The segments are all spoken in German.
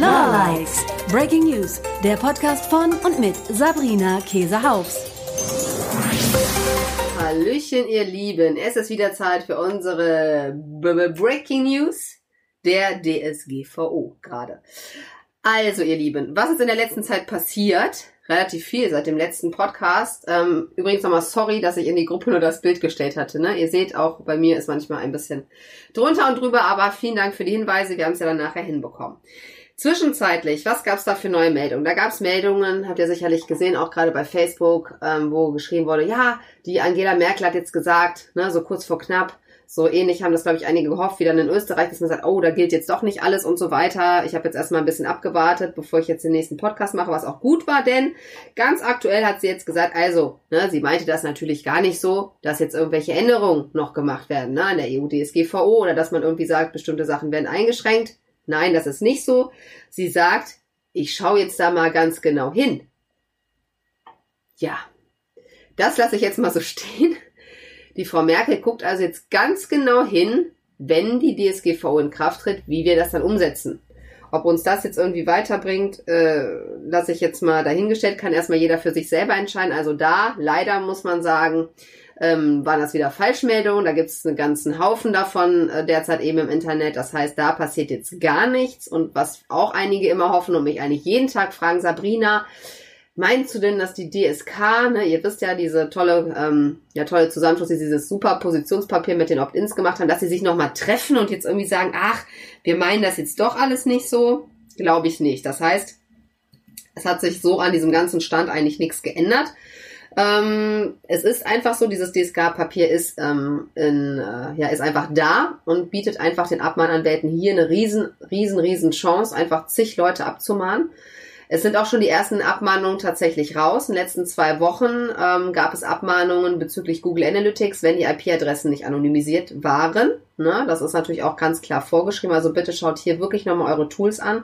Lawlikes. Breaking News, der Podcast von und mit Sabrina Käsehaus. Hallöchen, ihr Lieben. Es ist wieder Zeit für unsere B -B Breaking News der DSGVO gerade. Also, ihr Lieben, was ist in der letzten Zeit passiert? Relativ viel seit dem letzten Podcast. Ähm, übrigens nochmal sorry, dass ich in die Gruppe nur das Bild gestellt hatte. Ne? Ihr seht auch, bei mir ist manchmal ein bisschen drunter und drüber, aber vielen Dank für die Hinweise. Wir haben es ja dann nachher hinbekommen. Zwischenzeitlich, was gab es da für neue Meldungen? Da gab es Meldungen, habt ihr sicherlich gesehen, auch gerade bei Facebook, ähm, wo geschrieben wurde, ja, die Angela Merkel hat jetzt gesagt, ne, so kurz vor knapp, so ähnlich haben das, glaube ich, einige gehofft, wie dann in Österreich, dass man sagt, oh, da gilt jetzt doch nicht alles und so weiter. Ich habe jetzt erstmal ein bisschen abgewartet, bevor ich jetzt den nächsten Podcast mache, was auch gut war, denn ganz aktuell hat sie jetzt gesagt, also, ne, sie meinte das natürlich gar nicht so, dass jetzt irgendwelche Änderungen noch gemacht werden, ne, an der EU-DSGVO oder dass man irgendwie sagt, bestimmte Sachen werden eingeschränkt. Nein, das ist nicht so. Sie sagt, ich schaue jetzt da mal ganz genau hin. Ja, das lasse ich jetzt mal so stehen. Die Frau Merkel guckt also jetzt ganz genau hin, wenn die DSGVO in Kraft tritt, wie wir das dann umsetzen. Ob uns das jetzt irgendwie weiterbringt, äh, lasse ich jetzt mal dahingestellt, kann erstmal jeder für sich selber entscheiden. Also da, leider muss man sagen, ähm, waren das wieder Falschmeldungen. Da gibt es einen ganzen Haufen davon äh, derzeit eben im Internet. Das heißt, da passiert jetzt gar nichts. Und was auch einige immer hoffen und mich eigentlich jeden Tag fragen, Sabrina, Meinst du denn, dass die DSK, ne, ihr wisst ja, diese tolle, ähm, ja, tolle Zusammenschluss, die dieses super Positionspapier mit den Opt-ins gemacht haben, dass sie sich nochmal treffen und jetzt irgendwie sagen, ach, wir meinen das jetzt doch alles nicht so? Glaube ich nicht. Das heißt, es hat sich so an diesem ganzen Stand eigentlich nichts geändert. Ähm, es ist einfach so, dieses DSK-Papier ist, ähm, in, äh, ja, ist einfach da und bietet einfach den Abmahnanwälten hier eine riesen, riesen, riesen Chance, einfach zig Leute abzumahnen. Es sind auch schon die ersten Abmahnungen tatsächlich raus. In den letzten zwei Wochen ähm, gab es Abmahnungen bezüglich Google Analytics, wenn die IP-Adressen nicht anonymisiert waren. Ne? Das ist natürlich auch ganz klar vorgeschrieben. Also bitte schaut hier wirklich nochmal eure Tools an.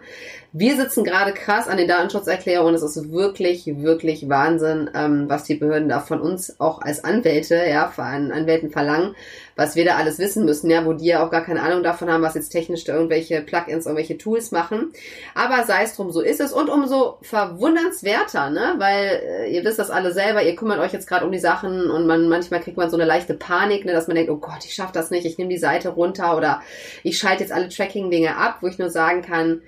Wir sitzen gerade krass an den Datenschutzerklärungen. Es ist wirklich, wirklich Wahnsinn, ähm, was die Behörden da von uns auch als Anwälte, ja, an Anwälten verlangen, was wir da alles wissen müssen, ja, wo die ja auch gar keine Ahnung davon haben, was jetzt technisch da irgendwelche Plugins, irgendwelche Tools machen. Aber sei es drum, so ist es und umso verwundernswerter, ne, weil äh, ihr wisst das alle selber, ihr kümmert euch jetzt gerade um die Sachen und man manchmal kriegt man so eine leichte Panik, ne, dass man denkt, oh Gott, ich schaff das nicht, ich nehme die Seite Seite runter oder ich schalte jetzt alle Tracking-Dinge ab, wo ich nur sagen kann,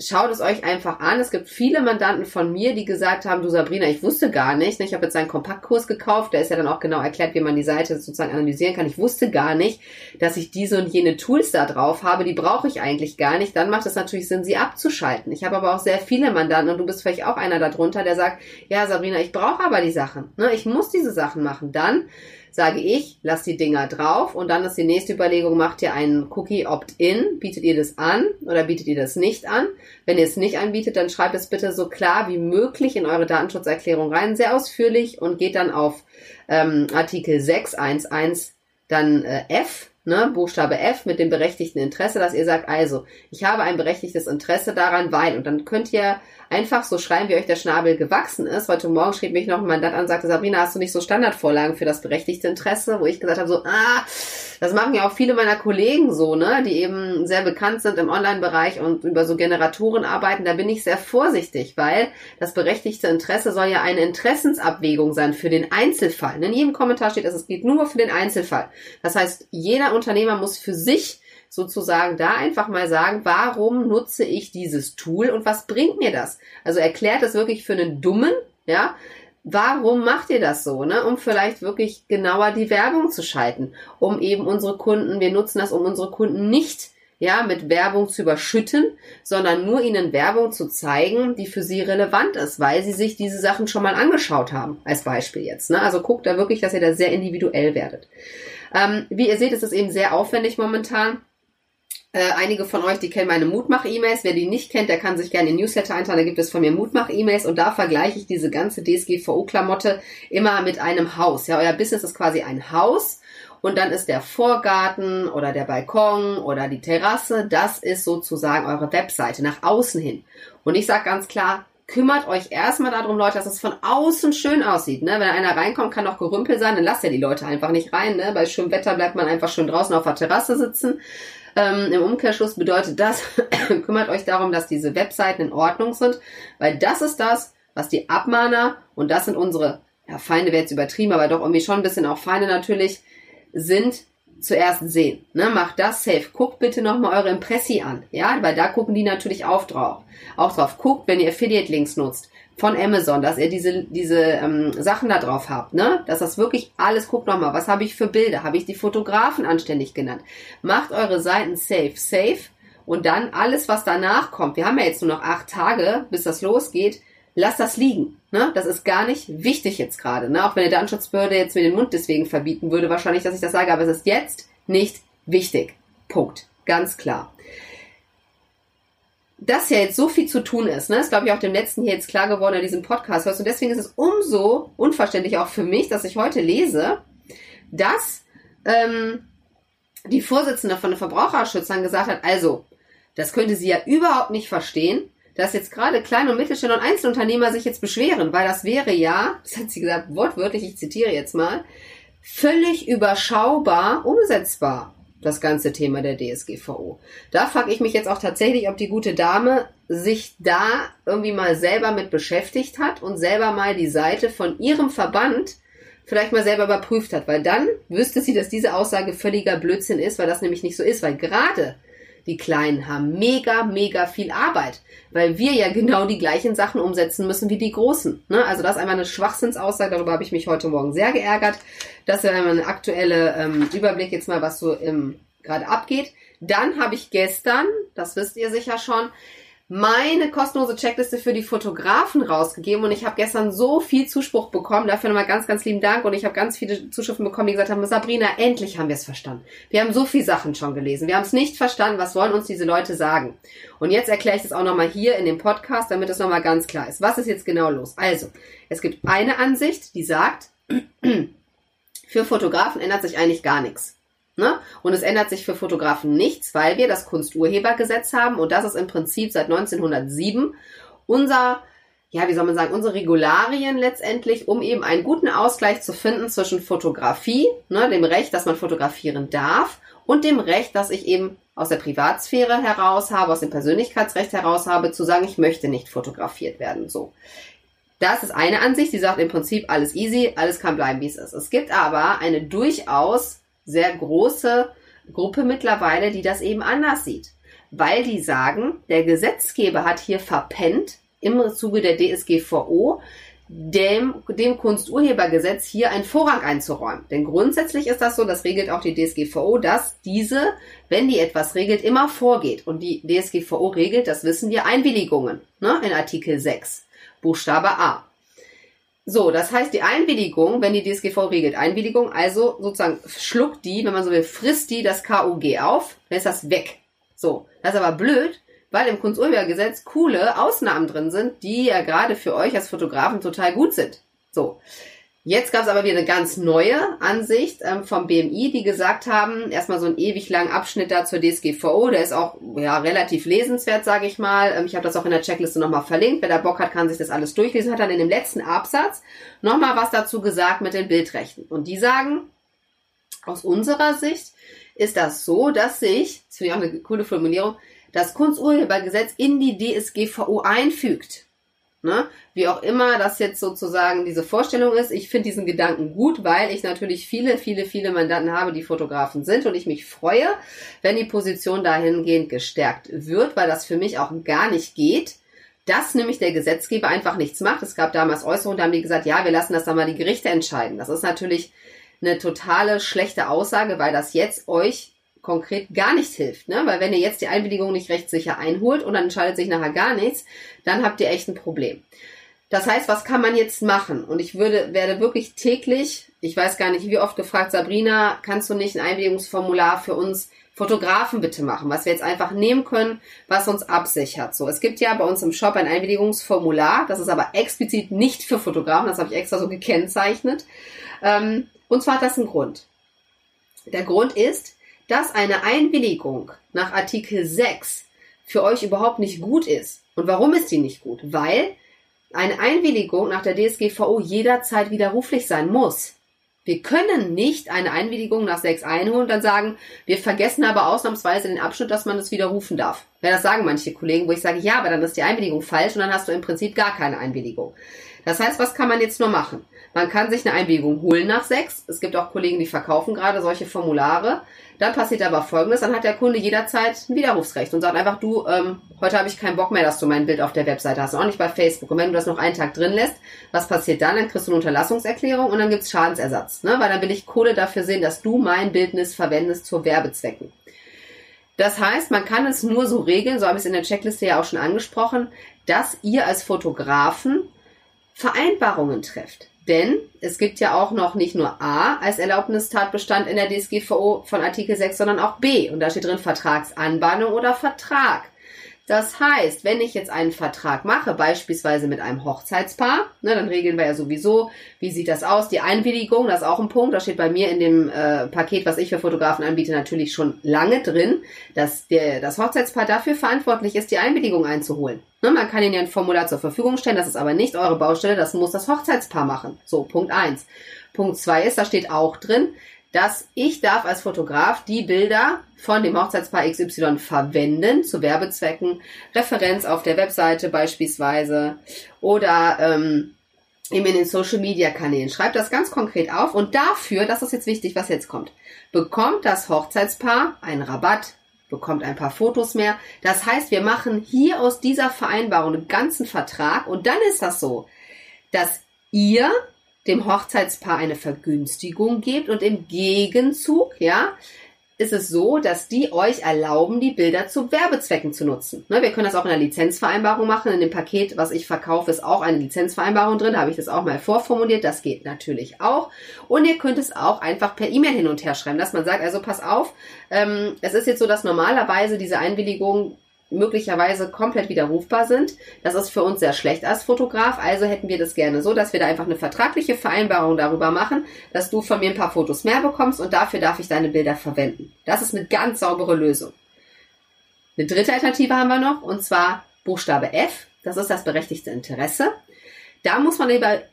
schaut es euch einfach an. Es gibt viele Mandanten von mir, die gesagt haben, du Sabrina, ich wusste gar nicht, ne, ich habe jetzt einen Kompaktkurs gekauft, der ist ja dann auch genau erklärt, wie man die Seite sozusagen analysieren kann. Ich wusste gar nicht, dass ich diese und jene Tools da drauf habe, die brauche ich eigentlich gar nicht. Dann macht es natürlich Sinn, sie abzuschalten. Ich habe aber auch sehr viele Mandanten und du bist vielleicht auch einer darunter, der sagt, ja Sabrina, ich brauche aber die Sachen. Ne? Ich muss diese Sachen machen. Dann sage ich, lasst die Dinger drauf und dann ist die nächste Überlegung, macht ihr einen Cookie Opt-in, bietet ihr das an oder bietet ihr das nicht an? Wenn ihr es nicht anbietet, dann schreibt es bitte so klar wie möglich in eure Datenschutzerklärung rein, sehr ausführlich und geht dann auf ähm, Artikel 611 dann äh, F ne, Buchstabe F mit dem berechtigten Interesse, dass ihr sagt, also, ich habe ein berechtigtes Interesse daran, weil, und dann könnt ihr einfach so schreiben, wie euch der Schnabel gewachsen ist. Heute Morgen schrieb mich noch ein Mandant an und sagte, Sabrina, hast du nicht so Standardvorlagen für das berechtigte Interesse? Wo ich gesagt habe, so, ah, das machen ja auch viele meiner Kollegen so, ne, die eben sehr bekannt sind im Online-Bereich und über so Generatoren arbeiten. Da bin ich sehr vorsichtig, weil das berechtigte Interesse soll ja eine Interessensabwägung sein für den Einzelfall. In jedem Kommentar steht, dass es geht nur für den Einzelfall. Das heißt, jeder Unternehmer muss für sich sozusagen da einfach mal sagen, warum nutze ich dieses Tool und was bringt mir das? Also erklärt es wirklich für einen Dummen, ja, warum macht ihr das so, ne? Um vielleicht wirklich genauer die Werbung zu schalten, um eben unsere Kunden, wir nutzen das, um unsere Kunden nicht ja, mit Werbung zu überschütten, sondern nur ihnen Werbung zu zeigen, die für sie relevant ist, weil sie sich diese Sachen schon mal angeschaut haben, als Beispiel jetzt. Ne? Also guckt da wirklich, dass ihr da sehr individuell werdet. Ähm, wie ihr seht, ist es eben sehr aufwendig momentan. Äh, einige von euch, die kennen meine Mutmach-E-Mails. Wer die nicht kennt, der kann sich gerne in Newsletter eintragen. Da gibt es von mir Mutmach-E-Mails und da vergleiche ich diese ganze DSGVO-Klamotte immer mit einem Haus. Ja, euer Business ist quasi ein Haus und dann ist der Vorgarten oder der Balkon oder die Terrasse. Das ist sozusagen eure Webseite nach außen hin. Und ich sage ganz klar, kümmert euch erstmal darum, Leute, dass es von außen schön aussieht. Ne? Wenn einer reinkommt, kann auch Gerümpel sein, dann lasst ja die Leute einfach nicht rein. Ne? Bei schönem Wetter bleibt man einfach schön draußen auf der Terrasse sitzen. Ähm, Im Umkehrschluss bedeutet das, kümmert euch darum, dass diese Webseiten in Ordnung sind, weil das ist das, was die Abmahner, und das sind unsere, ja, Feinde wäre jetzt übertrieben, aber doch irgendwie schon ein bisschen auch Feinde natürlich, sind, zuerst sehen. Ne? Macht das safe. Guckt bitte nochmal eure Impressi an. Ja, weil da gucken die natürlich auch drauf. Auch drauf. Guckt, wenn ihr Affiliate-Links nutzt von Amazon, dass ihr diese, diese ähm, Sachen da drauf habt, ne? Dass das wirklich alles, guckt nochmal, was habe ich für Bilder? Habe ich die Fotografen anständig genannt? Macht eure Seiten safe, safe und dann alles, was danach kommt. Wir haben ja jetzt nur noch acht Tage, bis das losgeht. Lasst das liegen. Ne? Das ist gar nicht wichtig jetzt gerade. Ne? Auch wenn der Datenschutzbehörde jetzt mir den Mund deswegen verbieten würde, wahrscheinlich, dass ich das sage, aber es ist jetzt nicht wichtig. Punkt. Ganz klar dass ja jetzt so viel zu tun ist, ne, ist glaube ich auch dem letzten hier jetzt klar geworden, in diesem Podcast. Und deswegen ist es umso unverständlich auch für mich, dass ich heute lese, dass ähm, die Vorsitzende von den Verbraucherschützern gesagt hat, also, das könnte sie ja überhaupt nicht verstehen, dass jetzt gerade kleine und Mittelständler und Einzelunternehmer sich jetzt beschweren, weil das wäre ja, das hat sie gesagt, wortwörtlich, ich zitiere jetzt mal, völlig überschaubar umsetzbar das ganze Thema der DSGVO. Da frage ich mich jetzt auch tatsächlich, ob die gute Dame sich da irgendwie mal selber mit beschäftigt hat und selber mal die Seite von ihrem Verband vielleicht mal selber überprüft hat, weil dann wüsste sie, dass diese Aussage völliger Blödsinn ist, weil das nämlich nicht so ist, weil gerade die Kleinen haben mega, mega viel Arbeit, weil wir ja genau die gleichen Sachen umsetzen müssen wie die Großen. Ne? Also das ist einmal eine Schwachsinnsaussage, darüber habe ich mich heute Morgen sehr geärgert. Das einmal ein aktueller ähm, Überblick jetzt mal, was so gerade abgeht. Dann habe ich gestern, das wisst ihr sicher schon, meine kostenlose Checkliste für die Fotografen rausgegeben und ich habe gestern so viel Zuspruch bekommen. Dafür nochmal ganz, ganz lieben Dank und ich habe ganz viele Zuschriften bekommen, die gesagt haben, Sabrina, endlich haben wir es verstanden. Wir haben so viele Sachen schon gelesen. Wir haben es nicht verstanden. Was wollen uns diese Leute sagen? Und jetzt erkläre ich das auch nochmal hier in dem Podcast, damit es nochmal ganz klar ist. Was ist jetzt genau los? Also, es gibt eine Ansicht, die sagt, für Fotografen ändert sich eigentlich gar nichts. Ne? Und es ändert sich für Fotografen nichts, weil wir das Kunsturhebergesetz haben und das ist im Prinzip seit 1907 unser, ja, wie soll man sagen, unsere Regularien letztendlich, um eben einen guten Ausgleich zu finden zwischen Fotografie, ne, dem Recht, dass man fotografieren darf und dem Recht, dass ich eben aus der Privatsphäre heraus habe, aus dem Persönlichkeitsrecht heraus habe, zu sagen, ich möchte nicht fotografiert werden, so. Das ist eine Ansicht, die sagt im Prinzip alles easy, alles kann bleiben, wie es ist. Es gibt aber eine durchaus sehr große Gruppe mittlerweile, die das eben anders sieht. Weil die sagen, der Gesetzgeber hat hier verpennt, im Zuge der DSGVO, dem, dem Kunsturhebergesetz hier einen Vorrang einzuräumen. Denn grundsätzlich ist das so, das regelt auch die DSGVO, dass diese, wenn die etwas regelt, immer vorgeht. Und die DSGVO regelt, das wissen wir, Einwilligungen ne, in Artikel 6, Buchstabe A. So, das heißt, die Einwilligung, wenn die DSGV regelt, Einwilligung, also sozusagen schluckt die, wenn man so will, frisst die das KUG auf, dann ist das weg. So, das ist aber blöd, weil im Kunsturhebergesetz coole Ausnahmen drin sind, die ja gerade für euch als Fotografen total gut sind. So, Jetzt gab es aber wieder eine ganz neue Ansicht ähm, vom BMI, die gesagt haben, erstmal so einen ewig langen Abschnitt da zur DSGVO, der ist auch ja relativ lesenswert, sage ich mal. Ähm, ich habe das auch in der Checkliste nochmal verlinkt. Wer da Bock hat, kann sich das alles durchlesen. Hat dann in dem letzten Absatz nochmal was dazu gesagt mit den Bildrechten. Und die sagen, aus unserer Sicht ist das so, dass sich, das finde ich auch eine coole Formulierung, das Kunsturhebergesetz in die DSGVO einfügt. Ne? Wie auch immer das jetzt sozusagen diese Vorstellung ist, ich finde diesen Gedanken gut, weil ich natürlich viele, viele, viele Mandanten habe, die Fotografen sind und ich mich freue, wenn die Position dahingehend gestärkt wird, weil das für mich auch gar nicht geht, dass nämlich der Gesetzgeber einfach nichts macht. Es gab damals Äußerungen, da haben die gesagt, ja, wir lassen das dann mal die Gerichte entscheiden. Das ist natürlich eine totale schlechte Aussage, weil das jetzt euch konkret gar nichts hilft. Ne? Weil wenn ihr jetzt die Einwilligung nicht rechtssicher einholt und dann entscheidet sich nachher gar nichts, dann habt ihr echt ein Problem. Das heißt, was kann man jetzt machen? Und ich würde, werde wirklich täglich, ich weiß gar nicht, wie oft gefragt, Sabrina, kannst du nicht ein Einwilligungsformular für uns Fotografen bitte machen, was wir jetzt einfach nehmen können, was uns absichert. So, es gibt ja bei uns im Shop ein Einwilligungsformular, das ist aber explizit nicht für Fotografen, das habe ich extra so gekennzeichnet. Ähm, und zwar hat das einen Grund. Der Grund ist, dass eine Einwilligung nach Artikel 6 für euch überhaupt nicht gut ist. Und warum ist die nicht gut? Weil eine Einwilligung nach der DSGVO jederzeit widerruflich sein muss. Wir können nicht eine Einwilligung nach sechs einholen und dann sagen, wir vergessen aber ausnahmsweise den Abschnitt, dass man es widerrufen darf. Ja, das sagen manche Kollegen, wo ich sage, ja, aber dann ist die Einwilligung falsch und dann hast du im Prinzip gar keine Einwilligung. Das heißt, was kann man jetzt nur machen? Man kann sich eine Einwilligung holen nach sechs. Es gibt auch Kollegen, die verkaufen gerade solche Formulare. Dann passiert aber Folgendes, dann hat der Kunde jederzeit ein Widerrufsrecht und sagt einfach, du, ähm, heute habe ich keinen Bock mehr, dass du mein Bild auf der Webseite hast, auch nicht bei Facebook. Und wenn du das noch einen Tag drin lässt, was passiert dann? Dann kriegst du eine Unterlassungserklärung und dann gibt's Schadensersatz. Ne? Weil dann will ich Kohle dafür sehen, dass du mein Bildnis verwendest zur Werbezwecken. Das heißt, man kann es nur so regeln, so habe ich es in der Checkliste ja auch schon angesprochen, dass ihr als Fotografen Vereinbarungen trefft. Denn es gibt ja auch noch nicht nur A als Erlaubnistatbestand in der DSGVO von Artikel 6, sondern auch B. Und da steht drin Vertragsanbahnung oder Vertrag. Das heißt, wenn ich jetzt einen Vertrag mache, beispielsweise mit einem Hochzeitspaar, ne, dann regeln wir ja sowieso, wie sieht das aus? Die Einwilligung, das ist auch ein Punkt, das steht bei mir in dem äh, Paket, was ich für Fotografen anbiete, natürlich schon lange drin, dass der, das Hochzeitspaar dafür verantwortlich ist, die Einwilligung einzuholen. Ne, man kann ihnen ja ein Formular zur Verfügung stellen, das ist aber nicht eure Baustelle, das muss das Hochzeitspaar machen. So, Punkt eins. Punkt zwei ist, da steht auch drin, dass ich darf als Fotograf die Bilder von dem Hochzeitspaar XY verwenden zu Werbezwecken, Referenz auf der Webseite beispielsweise oder ähm, eben in den Social Media Kanälen. Schreibt das ganz konkret auf und dafür, das ist jetzt wichtig, was jetzt kommt, bekommt das Hochzeitspaar einen Rabatt, bekommt ein paar Fotos mehr. Das heißt, wir machen hier aus dieser Vereinbarung einen ganzen Vertrag und dann ist das so, dass ihr dem Hochzeitspaar eine Vergünstigung gebt und im Gegenzug, ja, ist es so, dass die euch erlauben, die Bilder zu Werbezwecken zu nutzen. Ne, wir können das auch in einer Lizenzvereinbarung machen. In dem Paket, was ich verkaufe, ist auch eine Lizenzvereinbarung drin. Da habe ich das auch mal vorformuliert. Das geht natürlich auch. Und ihr könnt es auch einfach per E-Mail hin und her schreiben, dass man sagt, also pass auf, ähm, es ist jetzt so, dass normalerweise diese Einwilligung möglicherweise komplett widerrufbar sind. Das ist für uns sehr schlecht als Fotograf. Also hätten wir das gerne so, dass wir da einfach eine vertragliche Vereinbarung darüber machen, dass du von mir ein paar Fotos mehr bekommst und dafür darf ich deine Bilder verwenden. Das ist eine ganz saubere Lösung. Eine dritte Alternative haben wir noch und zwar Buchstabe F. Das ist das berechtigte Interesse. Da muss man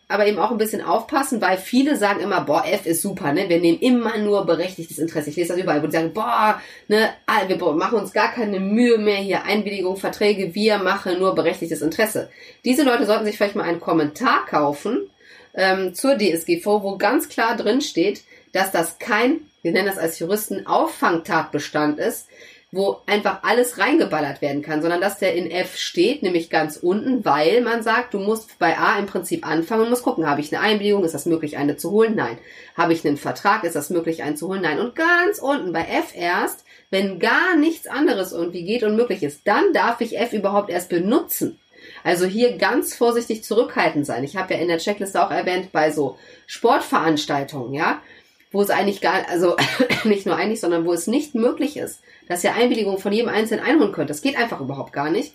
aber eben auch ein bisschen aufpassen, weil viele sagen immer, boah, F ist super, ne? Wir nehmen immer nur berechtigtes Interesse. Ich lese das überall, wo die sagen, boah, ne, ah, wir machen uns gar keine Mühe mehr hier, Einwilligung, Verträge, wir machen nur berechtigtes Interesse. Diese Leute sollten sich vielleicht mal einen Kommentar kaufen ähm, zur DSGV, wo ganz klar drin steht, dass das kein, wir nennen das als Juristen, Auffangtatbestand ist, wo einfach alles reingeballert werden kann, sondern dass der in F steht, nämlich ganz unten, weil man sagt, du musst bei A im Prinzip anfangen und musst gucken, habe ich eine Einwilligung, ist das möglich, eine zu holen? Nein. Habe ich einen Vertrag, ist das möglich, einen zu holen? Nein. Und ganz unten bei F erst, wenn gar nichts anderes irgendwie geht und möglich ist, dann darf ich F überhaupt erst benutzen. Also hier ganz vorsichtig zurückhaltend sein. Ich habe ja in der Checkliste auch erwähnt, bei so Sportveranstaltungen, ja, wo es eigentlich gar, also nicht nur eigentlich, sondern wo es nicht möglich ist, dass ihr Einwilligung von jedem Einzelnen einholen könnt. Das geht einfach überhaupt gar nicht.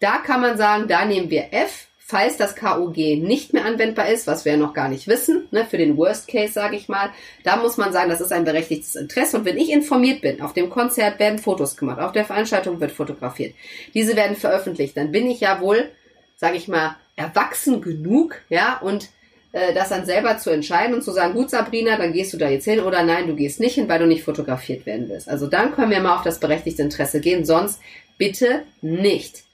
Da kann man sagen, da nehmen wir F, falls das KUG nicht mehr anwendbar ist, was wir ja noch gar nicht wissen, ne, für den Worst Case sage ich mal, da muss man sagen, das ist ein berechtigtes Interesse. Und wenn ich informiert bin, auf dem Konzert werden Fotos gemacht, auf der Veranstaltung wird fotografiert, diese werden veröffentlicht, dann bin ich ja wohl, sage ich mal, erwachsen genug, ja, und äh, das dann selber zu entscheiden und zu sagen, gut Sabrina, dann gehst du da jetzt hin oder nein, du gehst nicht hin, weil du nicht fotografiert werden willst. Also dann können wir mal auf das berechtigte Interesse gehen, sonst bitte nicht.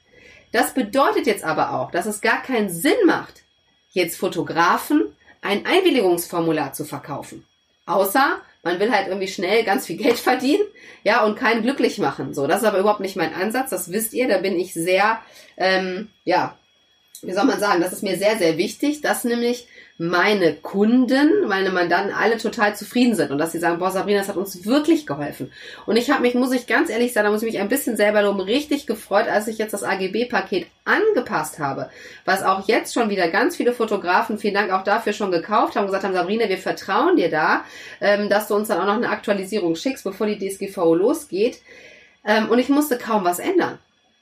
Das bedeutet jetzt aber auch, dass es gar keinen Sinn macht, jetzt Fotografen ein Einwilligungsformular zu verkaufen. Außer man will halt irgendwie schnell ganz viel Geld verdienen, ja, und keinen glücklich machen. So, das ist aber überhaupt nicht mein Ansatz, das wisst ihr, da bin ich sehr, ähm, ja, wie soll man sagen, das ist mir sehr, sehr wichtig, dass nämlich meine Kunden, meine Mandanten alle total zufrieden sind und dass sie sagen, boah, Sabrina, das hat uns wirklich geholfen. Und ich habe mich, muss ich ganz ehrlich sagen, da muss ich mich ein bisschen selber loben, richtig gefreut, als ich jetzt das AGB-Paket angepasst habe, was auch jetzt schon wieder ganz viele Fotografen, vielen Dank auch dafür schon gekauft haben, gesagt haben, Sabrina, wir vertrauen dir da, ähm, dass du uns dann auch noch eine Aktualisierung schickst, bevor die DSGVO losgeht. Ähm, und ich musste kaum was ändern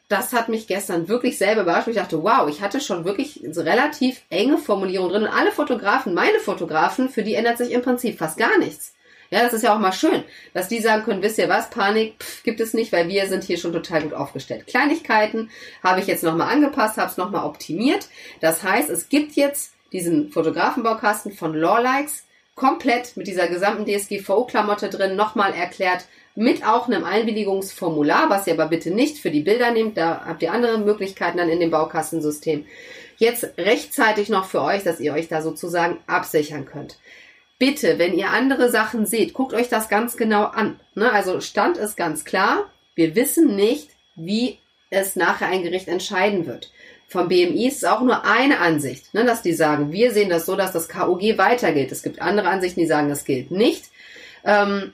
das hat mich gestern wirklich selber überrascht. Ich dachte, wow, ich hatte schon wirklich relativ enge Formulierungen drin. Und alle Fotografen, meine Fotografen, für die ändert sich im Prinzip fast gar nichts. Ja, das ist ja auch mal schön, dass die sagen können, wisst ihr was, Panik pff, gibt es nicht, weil wir sind hier schon total gut aufgestellt. Kleinigkeiten habe ich jetzt nochmal angepasst, habe es nochmal optimiert. Das heißt, es gibt jetzt diesen Fotografenbaukasten von Lawlikes komplett mit dieser gesamten DSGVO-Klamotte drin nochmal erklärt, mit auch einem Einwilligungsformular, was ihr aber bitte nicht für die Bilder nehmt, da habt ihr andere Möglichkeiten dann in dem Baukastensystem. Jetzt rechtzeitig noch für euch, dass ihr euch da sozusagen absichern könnt. Bitte, wenn ihr andere Sachen seht, guckt euch das ganz genau an. Ne? Also Stand ist ganz klar, wir wissen nicht, wie es nachher ein Gericht entscheiden wird. Vom BMI ist es auch nur eine Ansicht, ne, dass die sagen, wir sehen das so, dass das KOG weiter gilt. Es gibt andere Ansichten, die sagen, das gilt nicht. Ähm,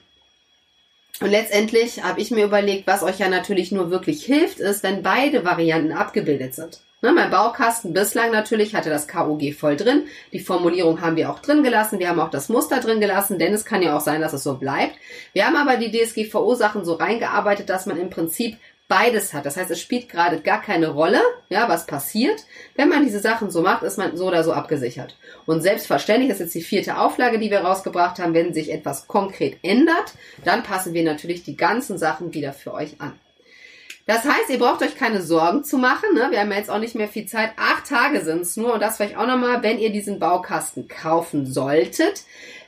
und letztendlich habe ich mir überlegt, was euch ja natürlich nur wirklich hilft, ist, wenn beide Varianten abgebildet sind. Ne, mein Baukasten bislang natürlich hatte das KOG voll drin. Die Formulierung haben wir auch drin gelassen. Wir haben auch das Muster drin gelassen, denn es kann ja auch sein, dass es so bleibt. Wir haben aber die DSGVO-Sachen so reingearbeitet, dass man im Prinzip beides hat. Das heißt, es spielt gerade gar keine Rolle, ja, was passiert. Wenn man diese Sachen so macht, ist man so oder so abgesichert. Und selbstverständlich ist jetzt die vierte Auflage, die wir rausgebracht haben, wenn sich etwas konkret ändert, dann passen wir natürlich die ganzen Sachen wieder für euch an. Das heißt, ihr braucht euch keine Sorgen zu machen. Ne? Wir haben ja jetzt auch nicht mehr viel Zeit. Acht Tage sind es nur. Und das vielleicht auch nochmal, wenn ihr diesen Baukasten kaufen solltet,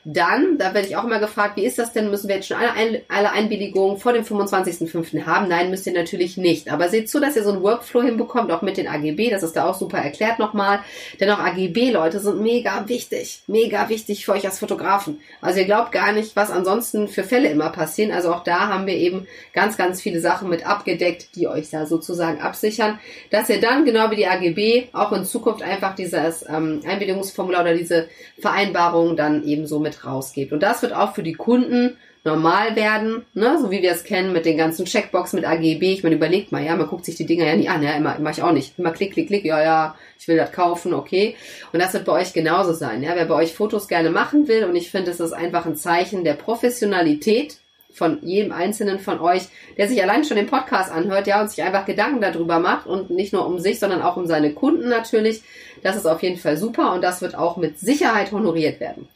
dann, da werde ich auch immer gefragt, wie ist das denn? Müssen wir jetzt schon alle, Ein alle Einwilligungen vor dem 25.05. haben? Nein, müsst ihr natürlich nicht. Aber seht zu, dass ihr so einen Workflow hinbekommt, auch mit den AGB. Das ist da auch super erklärt nochmal. Denn auch AGB, Leute, sind mega wichtig. Mega wichtig für euch als Fotografen. Also ihr glaubt gar nicht, was ansonsten für Fälle immer passieren. Also auch da haben wir eben ganz, ganz viele Sachen mit abgedeckt, die euch da sozusagen absichern, dass ihr dann genau wie die AGB auch in Zukunft einfach dieses ähm, Einwilligungsformular oder diese Vereinbarung dann eben so mit rausgebt. Und das wird auch für die Kunden normal werden, ne? so wie wir es kennen mit den ganzen Checkboxen mit AGB. Ich meine, überlegt mal, ja, man guckt sich die Dinger ja nie an, ja, immer, mache ich auch nicht. Immer klick, klick, klick, ja, ja, ich will das kaufen, okay. Und das wird bei euch genauso sein, ja. Wer bei euch Fotos gerne machen will und ich finde, es ist einfach ein Zeichen der Professionalität von jedem einzelnen von euch, der sich allein schon den Podcast anhört, ja, und sich einfach Gedanken darüber macht und nicht nur um sich, sondern auch um seine Kunden natürlich. Das ist auf jeden Fall super und das wird auch mit Sicherheit honoriert werden.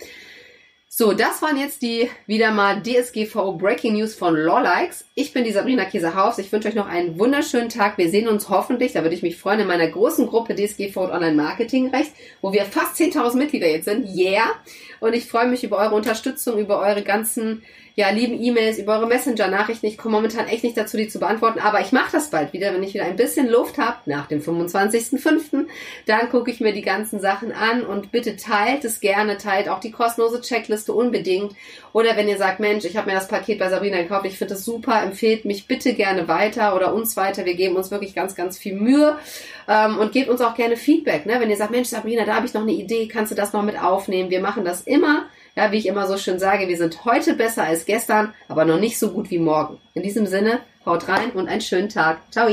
So, das waren jetzt die wieder mal DSGVO Breaking News von Lawlikes. Ich bin die Sabrina Käsehaus. Ich wünsche euch noch einen wunderschönen Tag. Wir sehen uns hoffentlich, da würde ich mich freuen, in meiner großen Gruppe DSGVO Online Marketing Recht, wo wir fast 10.000 Mitglieder jetzt sind. Yeah! Und ich freue mich über eure Unterstützung, über eure ganzen ja, lieben E-Mails, über eure Messenger-Nachrichten. Ich komme momentan echt nicht dazu, die zu beantworten, aber ich mache das bald wieder, wenn ich wieder ein bisschen Luft habe, nach dem 25.05. Dann gucke ich mir die ganzen Sachen an und bitte teilt es gerne, teilt auch die kostenlose Checkliste unbedingt. Oder wenn ihr sagt, Mensch, ich habe mir das Paket bei Sabrina gekauft, ich finde es super, empfehlt mich bitte gerne weiter oder uns weiter. Wir geben uns wirklich ganz, ganz viel Mühe ähm, und gebt uns auch gerne Feedback. Ne? Wenn ihr sagt, Mensch, Sabrina, da habe ich noch eine Idee, kannst du das noch mit aufnehmen? Wir machen das immer ja, wie ich immer so schön sage, wir sind heute besser als gestern, aber noch nicht so gut wie morgen. In diesem Sinne, haut rein und einen schönen Tag. Ciao.